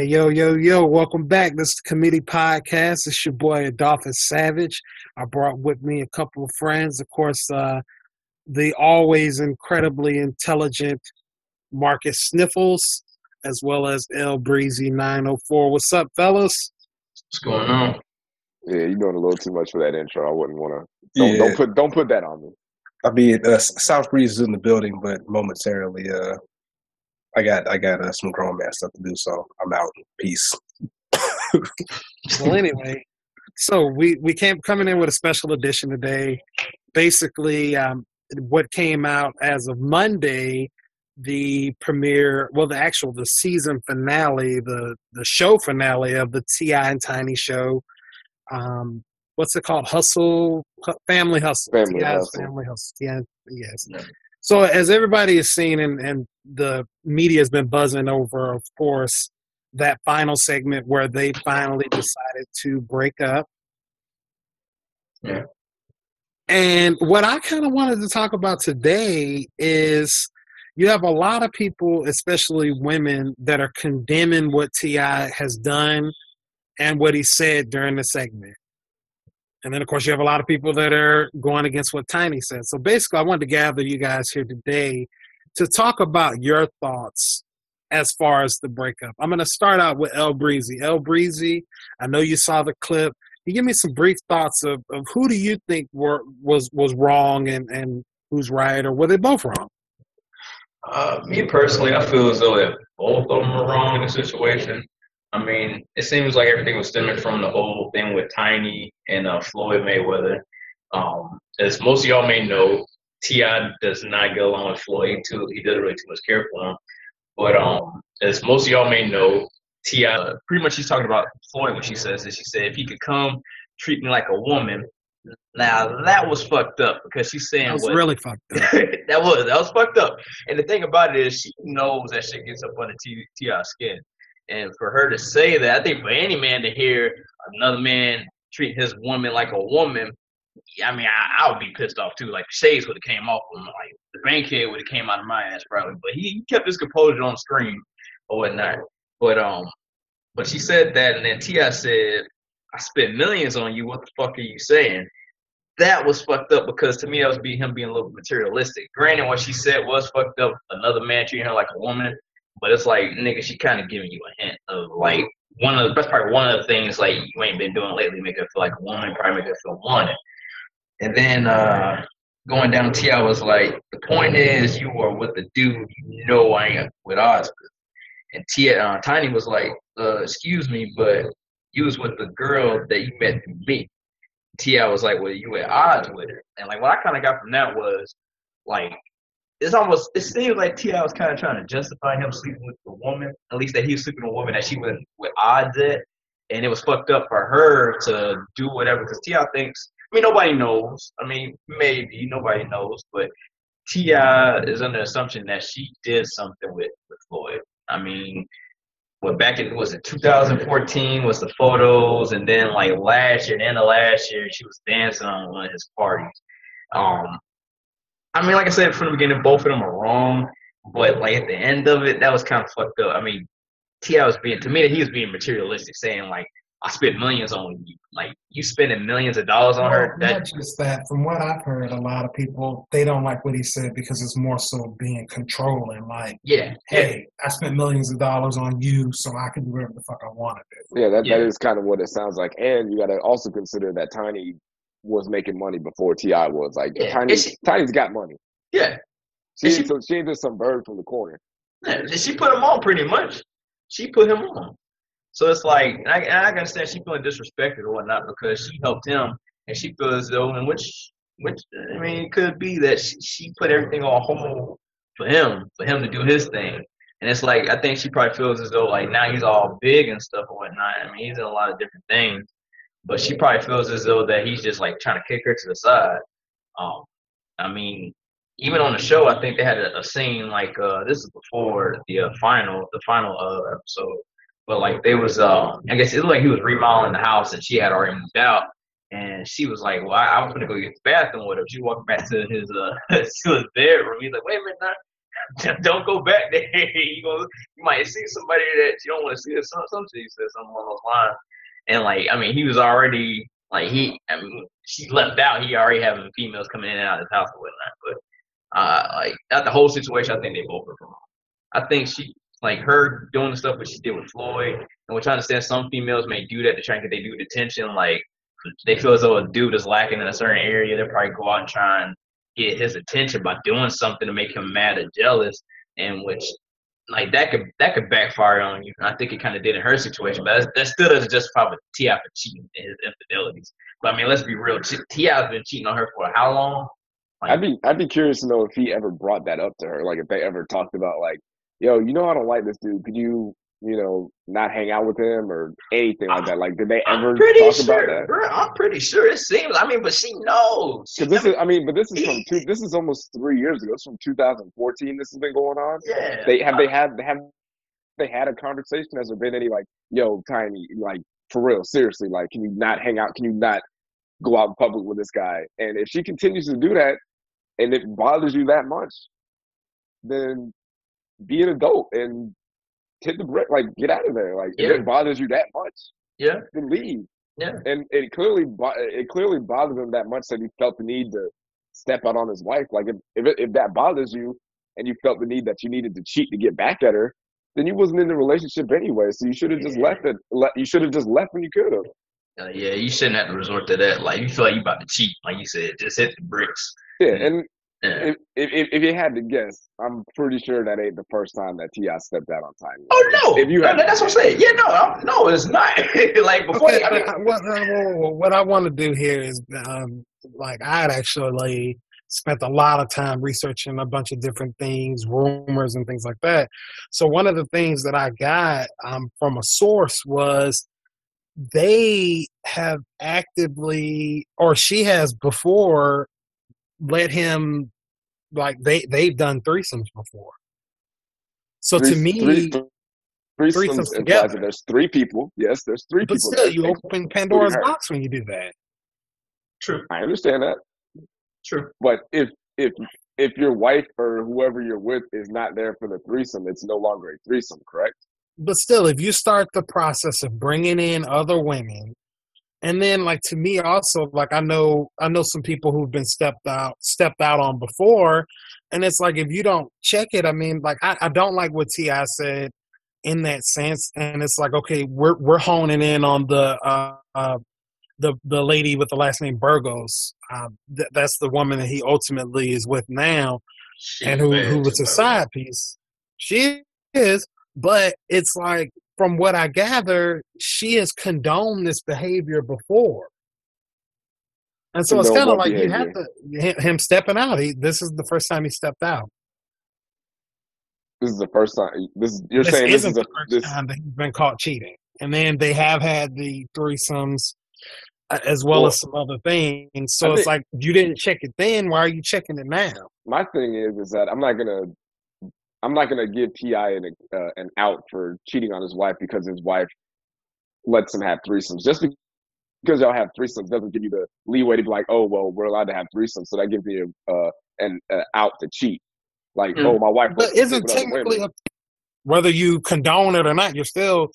Hey, yo, yo, yo, welcome back. This is the Committee Podcast. It's your boy Adolphus Savage. I brought with me a couple of friends. Of course, uh, the always incredibly intelligent Marcus Sniffles, as well as L Breezy 904. What's up, fellas? What's going on? Yeah, you're doing a little too much for that intro. I wouldn't want to. Don't, Yeah. don't put don't put that on me. I mean, uh, South Breeze is in the building, but momentarily, uh, I got I got uh, some grown man stuff to do, so I'm out. Peace. Well, anyway, so we we came coming in with a special edition today. Basically, um, what came out as of Monday, the premiere, well, the actual the season finale, the the show finale of the Ti and Tiny show. Um, what's it called? Hustle, Hu- Family Hustle. Family T.I.'s Hustle. Family Hustle. Yeah, yes. Yeah. So as everybody has seen, and, and the media has been buzzing over, of course, that final segment where they finally decided to break up. Yeah. And what I kind of wanted to talk about today is you have a lot of people, especially women, that are condemning what T.I. has done and what he said during the segment. And then, of course, you have a lot of people that are going against what Tiny said. So basically, I wanted to gather you guys here today to talk about your thoughts as far as the breakup. I'm going to start out with El Breezy. El Breezy, I know you saw the clip. Can you give me some brief thoughts of, of who do you think were was was wrong and, and who's right, or were they both wrong? Uh, me personally, I feel as though that both of them were wrong in the situation. I mean, it seems like everything was stemming from the whole thing with Tiny and uh, Floyd Mayweather. Um, as most of y'all may know, Ti does not get along with Floyd. Too, he doesn't really too much care for him. But um, as most of y'all may know, Ti uh, pretty much she's talking about Floyd when she says this. She said if he could come treat me like a woman. Now that was fucked up because she's saying That was what really fucked up. that was that was fucked up. And the thing about it is, she knows that shit gets up under Ti's skin. And for her to say that, I think for any man to hear another man treat his woman like a woman, I mean, I, I would be pissed off too. Like shades would have came off of him, like the Bankhead would have came out of my ass probably. But he, he kept his composure on screen or whatnot. But um, but she said that, and then Ti said, "I spent millions on you. What the fuck are you saying?" that was fucked up because to me that was be him being a little materialistic. Granted, what she said was fucked up. Another man treating her like a woman, but it's like nigga, she kind of giving you a hint of like one of the best part. One of the things like you ain't been doing lately make her feel like a woman, probably make her feel wanted. And then uh going down, Ti was like, the point is you are with the dude you know I ain't with odds. And T uh, Tiny was like, uh, excuse me, but you was with the girl that you met through me. Ti was like, "Well, you at odds with her," and like what I kind of got from that was like it's almost it seems like Ti was kind of trying to justify him sleeping with the woman, at least that he was sleeping with a woman that she was with odds at, and it was fucked up for her to do whatever because Ti thinks. I mean, nobody knows. I mean, maybe nobody knows, but Ti is under the assumption that she did something with with Floyd. I mean, what back in was it 2014 was the photos, and then like last year, and the last year, she was dancing on one of his parties. Um, I mean, like I said from the beginning, both of them are wrong, but like at the end of it, that was kind of fucked up. I mean, Ti was being to me, that he was being materialistic, saying like, "I spent millions on you, like you spending millions of dollars on her." Well, That not just that. From what I've heard, a lot of people they don't like what he said because it's more so being controlling. Like, yeah, yeah, hey, I spent millions of dollars on you, so I can do whatever the fuck I want to do. Yeah, that, Yeah. that is kind of what it sounds like. And you got to also consider that Tiny was making money before Ti was. Like Yeah. Tiny, she, Tiny's got money. yeah. She she- so, she just some bird from the corner. Yeah, she put him on pretty much. She put him on. So it's like, and I, and I can understand she feeling disrespected or whatnot because she helped him, and she feels as though, and which, which I mean, it could be that she, she put everything on hold for him, for him to do his thing. And it's like I think she probably feels as though like now he's all big and stuff or whatnot. I mean, he's in a lot of different things, but she probably feels as though that he's just like trying to kick her to the side. Um, I mean, even on the show, I think they had a, a scene like uh, this is before the uh, final, the final uh, episode. But like they was, uh, I guess it looked like he was remodeling the house, and she had already moved out. And she was like, "Well, I, I was gonna go get the bathroom with him." She walked back to his uh, to his bedroom. He's like, "Wait a minute, don't go back there. you go, you might see somebody that you don't want to see. Or some some shit said something along those lines. And like, I mean, he was already like he. I mean, she left out. He already having females coming in and out of his house or whatnot. But uh, like at the whole situation, I think they both are wrong. I think she like her doing the stuff that she did with Floyd, and which I understand some females may do that to try and get they do attention. Like they feel as though a dude is lacking in a certain area, they'll probably go out and try and get his attention by doing something to make him mad or jealous, and which like that could that could backfire on you. I think it kind of did in her situation, but that still doesn't justify T.I. for cheating and his infidelities. But I mean, let's be real. T.I.'s been cheating on her for how long? Like, I'd be I'd be curious to know if he ever brought that up to her, like if they ever talked about like yo, you know I don't like this dude. Could you, you know, not hang out with him or anything like that? Like, did they ever talk sure, about that? Bro, I'm pretty sure it seems. I mean, but she knows. Because this is, I mean, but this is from two. This is almost three years ago. It's from 2014. This has been going on. Yeah. They have they uh, had have they had a conversation. Has there been any like, yo, Tiny, like for real, seriously, like, can you not hang out? Can you not go out in public with this guy? And if she continues to do that, and it bothers you that much, then be an adult and hit the brick, like get out of there. Like yeah. if it bothers you that much, yeah, then leave. Yeah, and it clearly it clearly bothered him that much that he felt the need to step out on his wife. Like if if, it, if that bothers you and you felt the need that you needed to cheat to get back at her, then you wasn't in the relationship anyway. So you should have just left it. You should have just left when you could have. Uh, yeah, you shouldn't have to resort to that. Like you feel like you about to cheat, like you said, just hit the bricks. Yeah, and if, if, if you had to guess, I'm pretty sure that ain't the first time that T.I. stepped out on time. Oh no! If you had no, that's what I'm saying. Yeah, no, I'm, no, it's not. like before. Okay, I mean, what, uh, what I want to do here is, um, like, I'd actually spent a lot of time researching a bunch of different things, rumors and things like that. So one of the things that I got um, from a source was they have actively, or she has before let him like they they've done threesomes before. So three, to me, three, threesomes, threesomes together. There's three people. Yes, there's three but people. But still, you open Pandora's box when you do that. True. I understand that. True. But if if if your wife or whoever you're with is not there for the threesome, it's no longer a threesome, correct? But still, if you start the process of bringing in other women and then like to me also like i know i know some people who've been stepped out stepped out on before. And it's like if you don't check it i mean like i, I don't like what ti said in that sense. And it's like okay we're we're honing in on the uh, uh the the lady with the last name Burgos. Uh, th- that's the woman that he ultimately is with now she and who who was a side piece. She is but it's like from what I gather, she has condoned this behavior before. And so it's kind of like behavior. you have to him stepping out. He, this is the first time he stepped out. This is the first time. This you're this saying this is the first this... time that he's been caught cheating. And then they have had the threesomes uh, as well, well as some other things. So I it's think, like you didn't check it then. Why are you checking it now? My thing is, is that I'm not gonna I'm not going to give T.I. an uh, an out for cheating on his wife because his wife lets him have threesomes. Just because y'all have threesomes doesn't give you the leeway to be like, oh well, we're allowed to have threesomes, so that gives you uh, an uh, out to cheat. Like, mm. oh, my wife. But isn't technically a, whether you condone it or not, you're still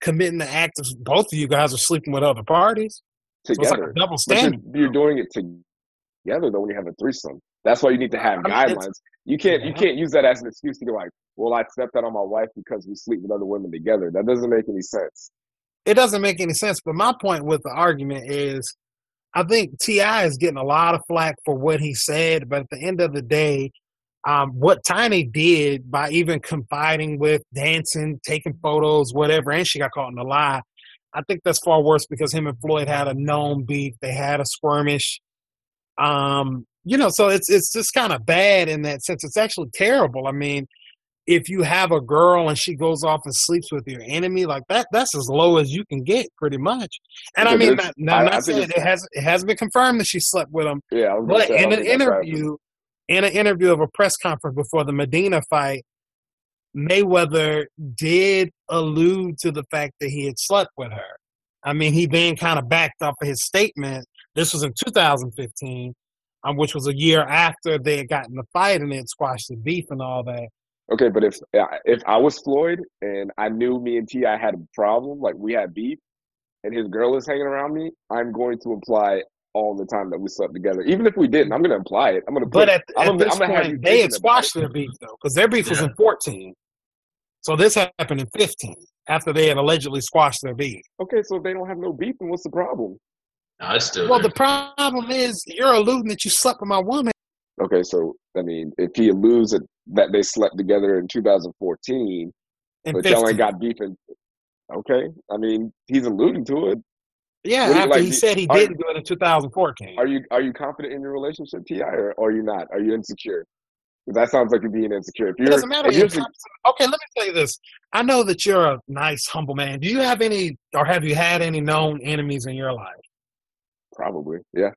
committing the act of both of you guys are sleeping with other parties. Together, so like double standard. You're, you're, doing it together though when you have a threesome. That's why you need to have I mean, guidelines. You can't you can't use that as an excuse to be like, well, I stepped out on my wife because we sleep with other women together. That doesn't make any sense. It doesn't make any sense. But my point with the argument is, I think T.I. is getting a lot of flack for what he said, but at the end of the day, um, what Tiny did by even confiding with, dancing, taking photos, whatever, and she got caught in a lie. I think that's far worse because him and Floyd had a known beef. They had a skirmish. Um, you know, so it's it's just kind of bad in that sense. It's actually terrible. I mean, if you have a girl and she goes off and sleeps with your enemy, like that, that's as low as you can get, pretty much. And I mean, not, not, not saying it has it has been confirmed that she slept with him. Yeah, but say, in an interview, in an interview of a press conference before the Maidana fight, Mayweather did allude to the fact that he had slept with her. I mean, he then kind of backed up his statement. This was in 2015 um, which was a year after they had gotten the fight and they had squashed the beef and all that. Okay, but if if I was Floyd and I knew me and Ti had a problem, like we had beef, and his girl is hanging around me, I'm going to imply all the time that we slept together. Even if we didn't, I'm going to imply it. I'm going to. But at, I'm at gonna, this I'm have point, they had squashed their beef though, because their beef was Yeah. in 14. So this happened in 15 after they had allegedly squashed their beef. Okay, so if they don't have no beef, then what's the problem? No, it's still Well, there. the problem is you're alluding that you slept with my woman. Okay, so I mean, if he alludes that, that they slept together in 2014, In but 15. y'all ain't got beef in. Okay, I mean, he's alluding to it. yeah, what after like, he do- said he are- didn't do it in 2014. Are you are you confident in your relationship, Ti, or, or are you not? Are you insecure? that sounds like you're being insecure. If It you're, doesn't matter. if you're you're, confident. Okay, let me tell you this. I know that you're a nice, humble man. Do you have any, or have you had any known enemies in your life? Probably, yeah.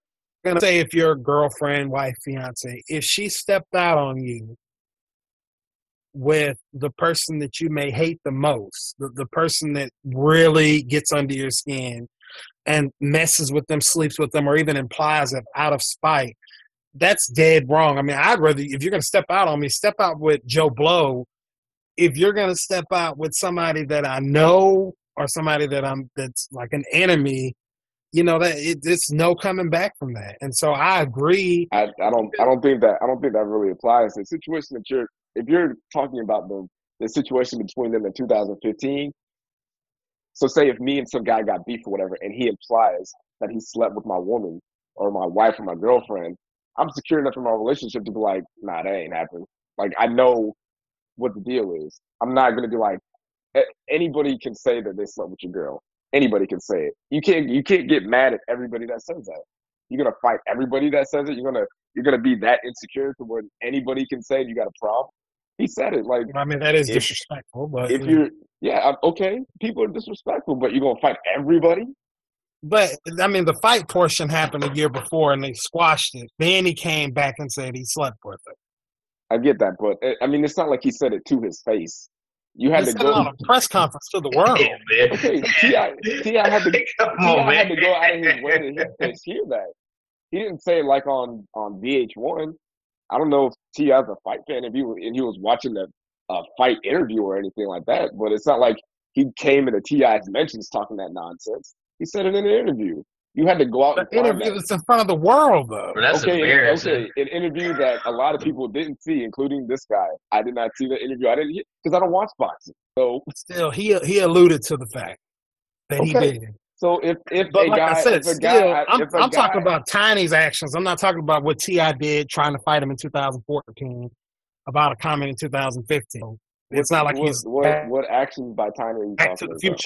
I'm gonna say if your girlfriend, wife, fiance, if she stepped out on you with the person that you may hate the most, the, the person that really gets under your skin and messes with them, sleeps with them, or even implies it out of spite, that's dead wrong. I mean, I'd rather if you're gonna step out on me, step out with Joe Blow. If you're gonna step out with somebody that I know or somebody that I'm that's like an enemy, you know that it, it's no coming back from that. And so I agree. I, I don't I don't think that I don't think that really applies. The situation that you're if you're talking about the the situation between them in 2015. So say if me and some guy got beef or whatever, and he implies that he slept with my woman or my wife or my girlfriend, I'm secure enough in my relationship to be like, nah, that ain't happening. Like I know what the deal is. I'm not gonna be like anybody can say that they slept with your girl. Anybody can say it. You can't you can't get mad at everybody that says that. You're gonna fight everybody that says it. You're gonna you're gonna be that insecure to where anybody can say you got a problem. He said it like I mean, that is If- disrespectful, but if you're yeah I'm- okay, people are disrespectful, but you're gonna fight everybody. but I mean, the fight portion happened a year before, and they squashed it. Then he came back and said he slept with her. I get that, but uh, I mean it's not like he said it to his face. You He had to go it on a press conference to the world. Yeah, man. Okay, T.I. T.I. had to Come T.I. on, had to go out of his way to hear, to hear that. He didn't say it like on on VH1. I don't know if T.I. T.I.'s a fight fan if he was, and he was watching the uh, fight interview or anything like that. But it's not like he came into T.I.'s mentions talking that nonsense. He said it in an interview. You had to go out The and interview that. that's in front of the world, though. Bro, that's okay, okay, an interview that a lot of people didn't see, including this guy. I did not see the interview. I didn't because I don't watch boxing. So, Still, he he alluded to the fact that he did. so if if But a like guy, I said, if a still, guy, I'm, if a I'm guy, talking about Tiny's actions. I'm not talking about what Ti did trying to fight him in 2014 about a comment in 2015. It's not like what, he's what, what actions by Tiny are you back to talking the about?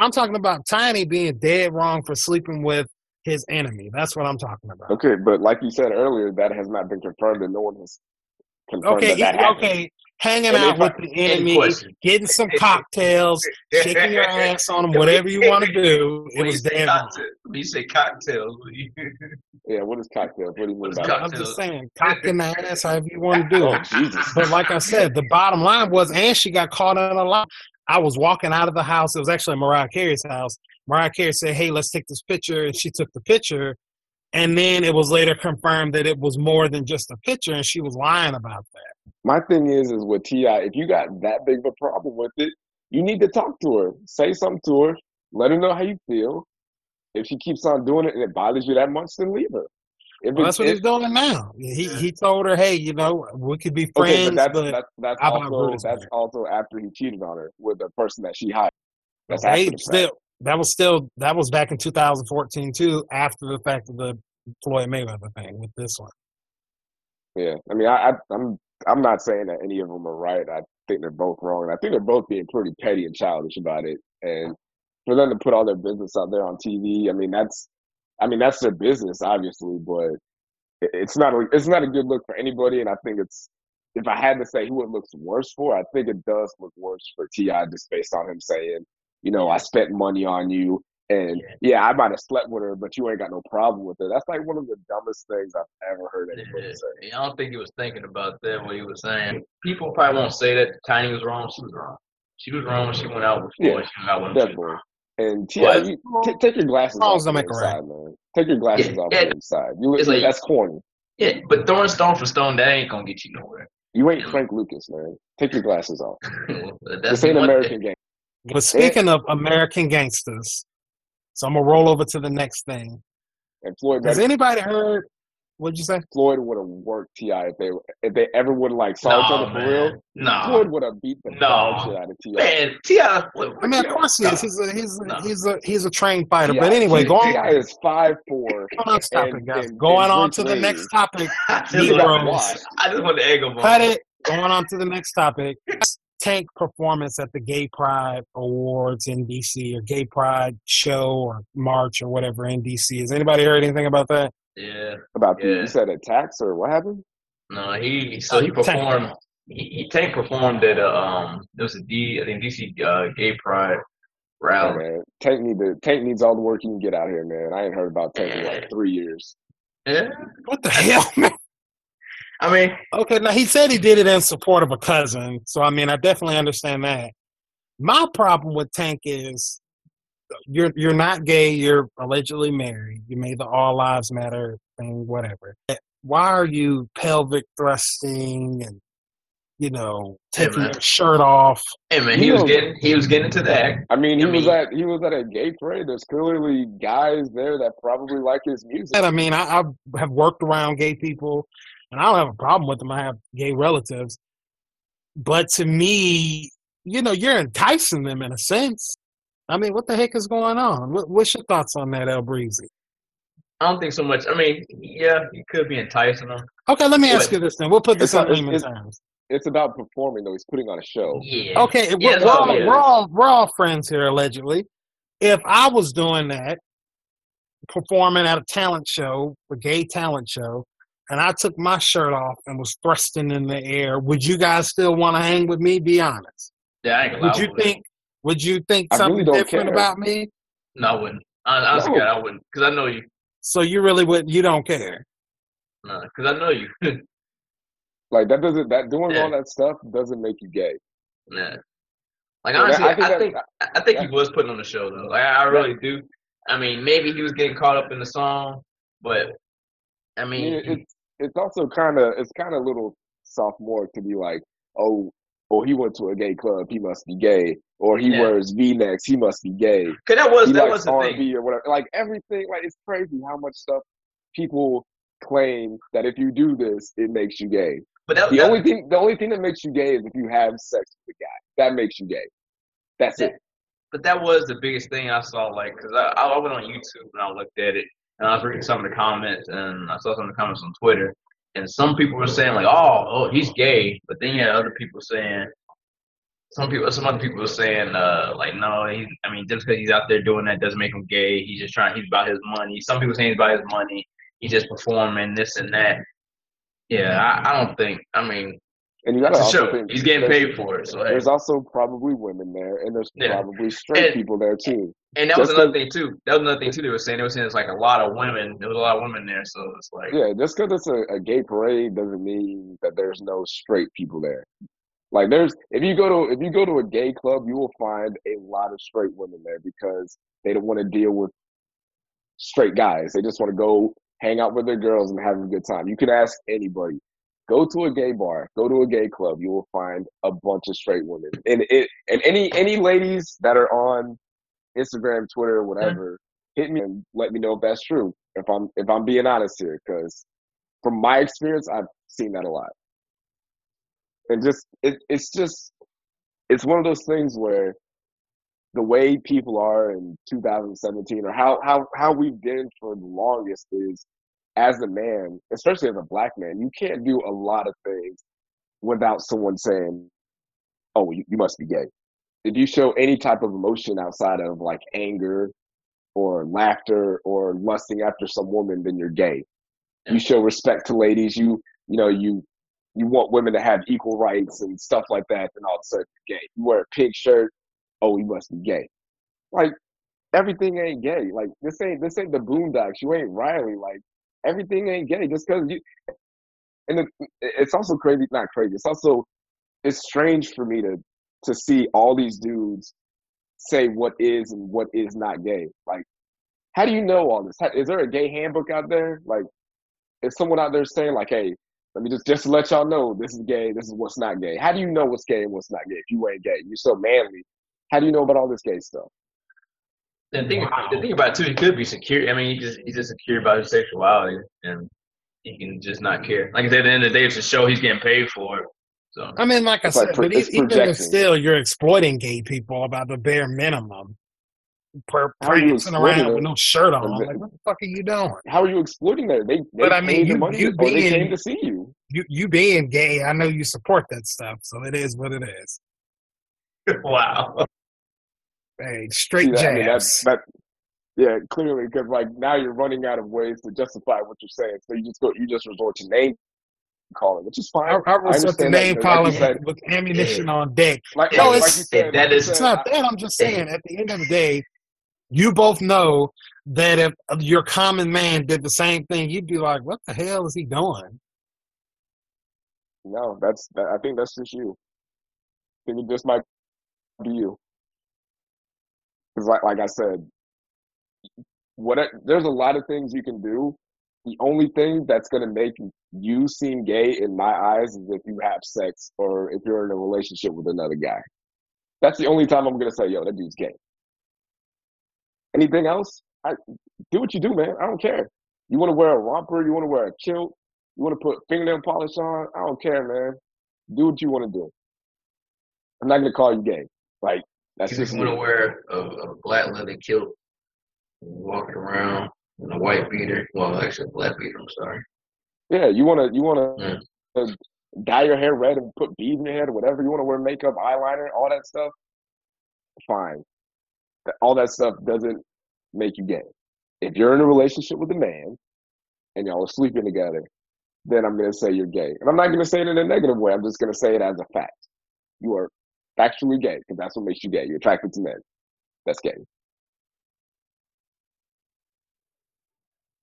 Future. I'm talking about Tiny being dead wrong for sleeping with his enemy. That's what I'm talking about. Okay, but like you said earlier, that has not been confirmed, and no one has confirmed Okay, that that happened. okay. Hanging And out with the enemy, question. getting some cocktails, shaking your ass on them, whatever you want to do. It When you was say dead wrong. cocktail- you say cocktails, what do you- Yeah, what is cocktail? What do you mean by cocktail? I'm just saying, cock in the ass, however you want to do Oh it. Jesus! But like I said, the bottom line was, and she got caught in a lie. I was walking out of the house. It was actually Mariah Carey's house. Mariah Carey said, "Hey, let's take this picture," and she took the picture. And then it was later confirmed that it was more than just a picture, and she was lying about that. My thing is, is with Ti, if you got that big of a problem with it, you need to talk to her. Say something to her. Let her know how you feel. If she keeps on doing it and it bothers you that much, then leave her. Well, it- that's what if- he's doing now. He he told her, "Hey, you know, we could be Okay, friends, but that's but that's that's also that's also after he cheated on her with the person that she hired. That's hey, still that was still that was back in 2014 too, after the fact of the Floyd Mayweather thing with this one. Yeah, I mean, I, I I'm I'm not saying that any of them are right. I think they're both wrong, and I think they're both being pretty petty and childish about it. And for them to put all their business out there on TV, I mean, that's I mean that's their business, obviously, but it's not a, it's not a good look for anybody. And I think it's if I had to say who it looks worse for, I think it does look worse for Ti just based on him saying, you know, I spent money on you. And yeah, I might have slept with her, but you ain't got no problem with her. That's like one of the dumbest things I've ever heard anybody Yeah, say. I don't think he was thinking about that what he was saying. People probably won't say that Tiny was wrong. She was wrong. She was wrong when she went out with Yeah, She went out with him. Definitely. Wrong. And Ti, But- you, t- take your glasses off don't the make a right. inside, man. Take your glasses Yeah, off yeah. the inside. You look It's like- that's corny. Yeah, but throwing stone for stone, that ain't gonna get you nowhere. You ain't Frank Lucas, man. Take your glasses off. That's This ain't. American game. But speaking of American gangsters, so I'm gonna roll over to the next thing. And Floyd, Has anybody heard? What'd you say? Floyd would have worked Ti if they if they ever would have like saw each No, other for real. No. Floyd would have beat the No. dog shit out of Ti. Man, T.I. I mean, of course he is. He's a he's a, No. he's a he's a trained fighter. But anyway, going Ti is five four. on to the next topic, guys. and- Going and on to the next topic. I just, want, I just want to egg him Cut it. Going on to the next topic. Tank performance at the Gay Pride Awards in DC or Gay Pride show or march or whatever in DC. Has anybody heard anything about that? Yeah. About the, Yeah. you said attacks or what happened? No, he so he Uh, Tank. performed. He, he Tank performed at a, um. There was a D. I think DC uh, Gay Pride Oh, rally. man, Tank need to, Tank needs all the work he can get out here, man. I ain't heard about Tank in like three years. Yeah. What the hell, man? I mean, Okay, now he said he did it in support of a cousin, so I mean I definitely understand that. My problem with Tank is you're you're not gay, you're allegedly married. You made the All Lives Matter thing, whatever. Eh, why are you pelvic thrusting and you know taking man. your shirt off? hey man, You he was know- getting he was getting into that. I mean, he I was at he was at a gay parade. There's clearly guys there that probably like his music. And I mean, I, I have worked around gay people, and I don't have a problem with them. I have gay relatives, but to me, you know, you're enticing them in a sense. I mean, what the heck is going on? What, what's your thoughts on that, El Breezy? I don't think so much. I mean, yeah, he could be enticing them. Okay, let me ask you this then. We'll put this on in layman it's- terms. It's about performing though. He's putting on a show. Yeah. Okay, Yeah, we're, we're, all all, it is. we're all we're all friends here, allegedly. If I was doing that, performing at a talent show, a gay talent show, and I took my shirt off and was thrusting in the air, would you guys still want to hang with me? Be honest. Yeah, I ain't Would you think? Would you think I really something don't different care. about me? No, I wouldn't. Hon- Honestly, No. God, I wouldn't, because I know you. So you really wouldn't. You don't care? No, because I know you. Like that doesn't that doing Yeah. all that stuff doesn't make you gay. nah. Like Yeah, honestly, I that- think that- I think he was putting on the show though. Like I I really do. I mean, maybe he was getting caught up in the song, but I I mean, mean, it's it's also kind of it's kind of a little sophomore to be like, oh, oh, he went to a gay club, he must be gay, or he Yeah. wears V necks, he must be gay. cause that was he that was the R thing. or whatever. Like everything, like it's crazy how much stuff people claim that if you do this, it makes you gay. But that, The that- only thing, the only thing that makes you gay is if you have sex with a guy. That makes you gay. That's it. but that was the biggest thing I saw. Like, cause I, I went on YouTube and I looked at it and I was reading some of the comments and I saw some of the comments on Twitter and some people were saying like, oh, oh, he's gay, but then you had other people saying. Some people, some other people were saying, uh, like, no, he, I mean, just because he's out there doing that doesn't make him gay. He's just trying, he's about his money. Some people saying he's about his money. He's just performing this and that. Yeah, I, I don't think. I mean, And you gotta it's a show. think He's getting paid for it. So hey. There's also probably women there, and there's Yeah. probably straight And- people there too. And that was another thing too. That was another thing too. They were saying they were saying it's like a lot of women. There was a lot of women there, so it's like Yeah, just because it's a, a gay parade doesn't mean that there's no straight people there. Like there's if you go to if you go to a gay club, you will find a lot of straight women there because they don't want to deal with straight guys. They just want to go hang out with their girls and have a good time. You can ask anybody. Go to a gay bar, go to a gay club, you will find a bunch of straight women. And it and any any ladies that are on Instagram, Twitter, whatever, hit me and let me know if that's true. If I'm if I'm being honest here, because from my experience, I've seen that a lot. And just it, it's just it's one of those things where the way people are in 2017 or how how how we've been for the longest is as a man, especially as a black man, you can't do a lot of things without someone saying, "Oh, you, you must be gay." If you show any type of emotion outside of like anger or laughter or lusting after some woman, then you're gay. You show respect to ladies. You you know you you want women to have equal rights and stuff like that. Then all of a sudden you're gay. You wear a pink shirt. Oh, you must be gay. Like everything ain't gay. Like this ain't this ain't the Boondocks. You ain't Riley. Like everything ain't gay just because you. And it, it's also crazy. Not crazy. It's also it's strange for me to to see all these dudes say what is and what is not gay. Like, how do you know all this? How- Is there a gay handbook out there? Like, is someone out there saying like, hey, Let me just just let y'all know this is gay. This is what's not gay. How do you know what's gay and what's not gay if you ain't gay? You're so manly. How do you know about all this gay stuff? The thing, the thing about it too, he could be secure. I mean, he just he's just secure about his sexuality, and he can just not care. Like I said, at the end of the day, it's a show he's getting paid for. So I mean, like I like said, pro- but it's even if still you're exploiting gay people about the bare minimum, per, How are you prancing around exploiting with no shirt on. Like, what the fuck are you doing? How are you exploiting that? They, they But I mean, the you- money you or they came to see you. You you being gay, I know you support that stuff, so it is what it is. wow. Hey, straight See, that- I mean, that's that. Yeah, clearly, because like now you're running out of ways to justify what you're saying, so you just go, you just resort to name calling, which is fine. I, I resort to understand that, name but like calling with ammunition on deck. Like, No, like, it's- like said, that like you is- said, It's not I- that. I'm just saying, at the end of the day, you both know that if uh, your common man did the same thing, you'd be like, "What the hell is he doing?" No, that's that, I think that's just you. I think it just might be you. Because like like I said, what I- there's a lot of things you can do. The only thing that's gonna make you seem gay in my eyes is if you have sex or if you're in a relationship with another guy. That's the only time I'm gonna say, "Yo, that dude's gay." Anything else? I do what you do, man. I don't care. You want to wear a romper? You want to wear a kilt? You want to put fingernail polish on? I don't care, man. Do what you want to do. I'm not gonna call you gay. Like that's You just want to wear a, a black leather kilt, walking around in a white beater. Well, actually, a black beater. I'm sorry. Yeah, you wanna you wanna Yeah. uh, dye your hair red and put beads in your head or whatever. You wanna wear makeup, eyeliner, all that stuff. Fine. All that stuff doesn't make you gay. If you're in a relationship with a man and y'all are sleeping together, then I'm gonna say you're gay. And I'm not gonna say it in a negative way. I'm just gonna say it as a fact. You are factually gay because that's what makes you gay. You're attracted to men. That's gay.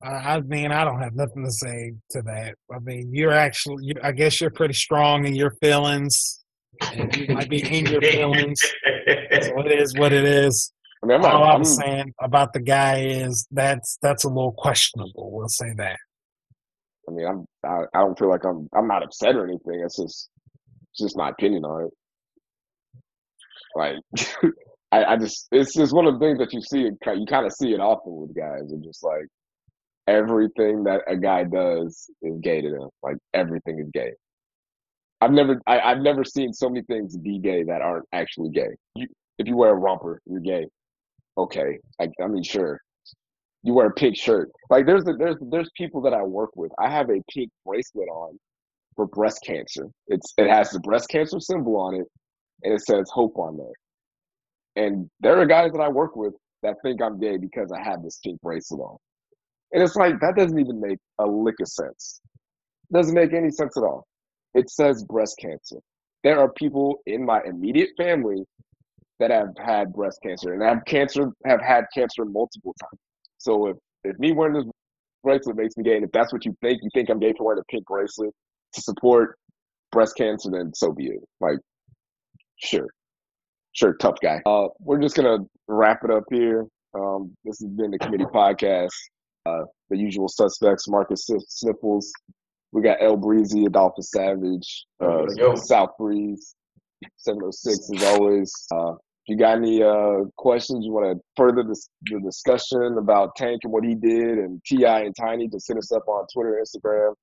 I, I mean, I don't have nothing to say to that. I mean, you're actually, you, I guess you're pretty strong in your feelings. And you might be in your feelings. So it is what it is. I mean, I'm. All I I'm, saying about the guy is that's that's a little questionable. We'll say that. I mean, I'm. I, I don't feel like I'm. I'm not upset or anything. It's just, it's just my opinion on it. Like, I, I just, it's just one of the things that you see. You kind of see it often with guys. It's just like everything that a guy does is gay to them. Like everything is gay. I've never, I, I've never seen so many things be gay that aren't actually gay. You, if you wear a romper, you're gay. Okay, I, I mean, sure. You wear a pink shirt. Like there's, there's, there's people that I work with. I have a pink bracelet on for breast cancer. It's, it has the breast cancer symbol on it, and it says hope on there. And there are guys that I work with that think I'm gay because I have this pink bracelet on. And it's like that doesn't even make a lick of sense. doesn't make any sense at all. It says breast cancer. There are people in my immediate family that have had breast cancer and have cancer have had cancer multiple times. So if if me wearing this bracelet makes me gay, and if that's what you think, you think I'm gay for wearing a pink bracelet to support breast cancer, then so be it. Like, sure, sure, tough guy. Uh, we're just gonna wrap it up here. Um, this has been the committee podcast. Uh, the usual suspects: Marcus Sniffles. We got El Breezy, Adolphus Savage, uh, South Breeze, 706 as always. Uh, if you got any uh, questions, you want to further this, the discussion about Tank and what he did, and Ti and Tiny, just hit us up on Twitter, Instagram.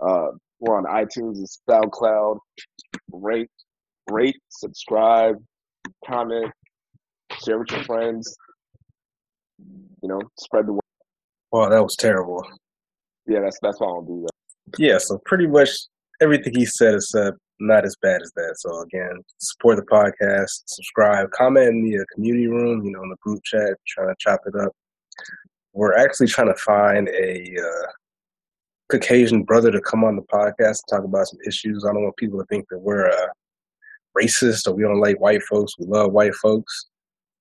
Uh, we're on iTunes and SoundCloud. Rate, rate, subscribe, comment, share with your friends. You know, spread the word. Wow, that was terrible. Yeah, that's that's why I don't do that. Yeah, so pretty much everything he said is uh, not as bad as that. So again, support the podcast, subscribe, comment in the uh, community room, you know, in the group chat, trying to chop it up. We're actually trying to find a uh, Caucasian brother to come on the podcast and talk about some issues. I don't want people to think that we're uh, racist or we don't like white folks. We love white folks.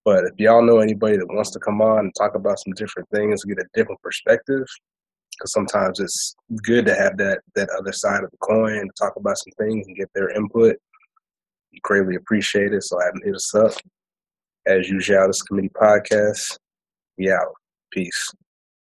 But if y'all know anybody that wants to come on and talk about some different things, get a different perspective, because sometimes it's good to have that that other side of the coin talk about some things and get their input. We greatly appreciate it. So have hit us up. As usual, this committee podcast. We out. Peace.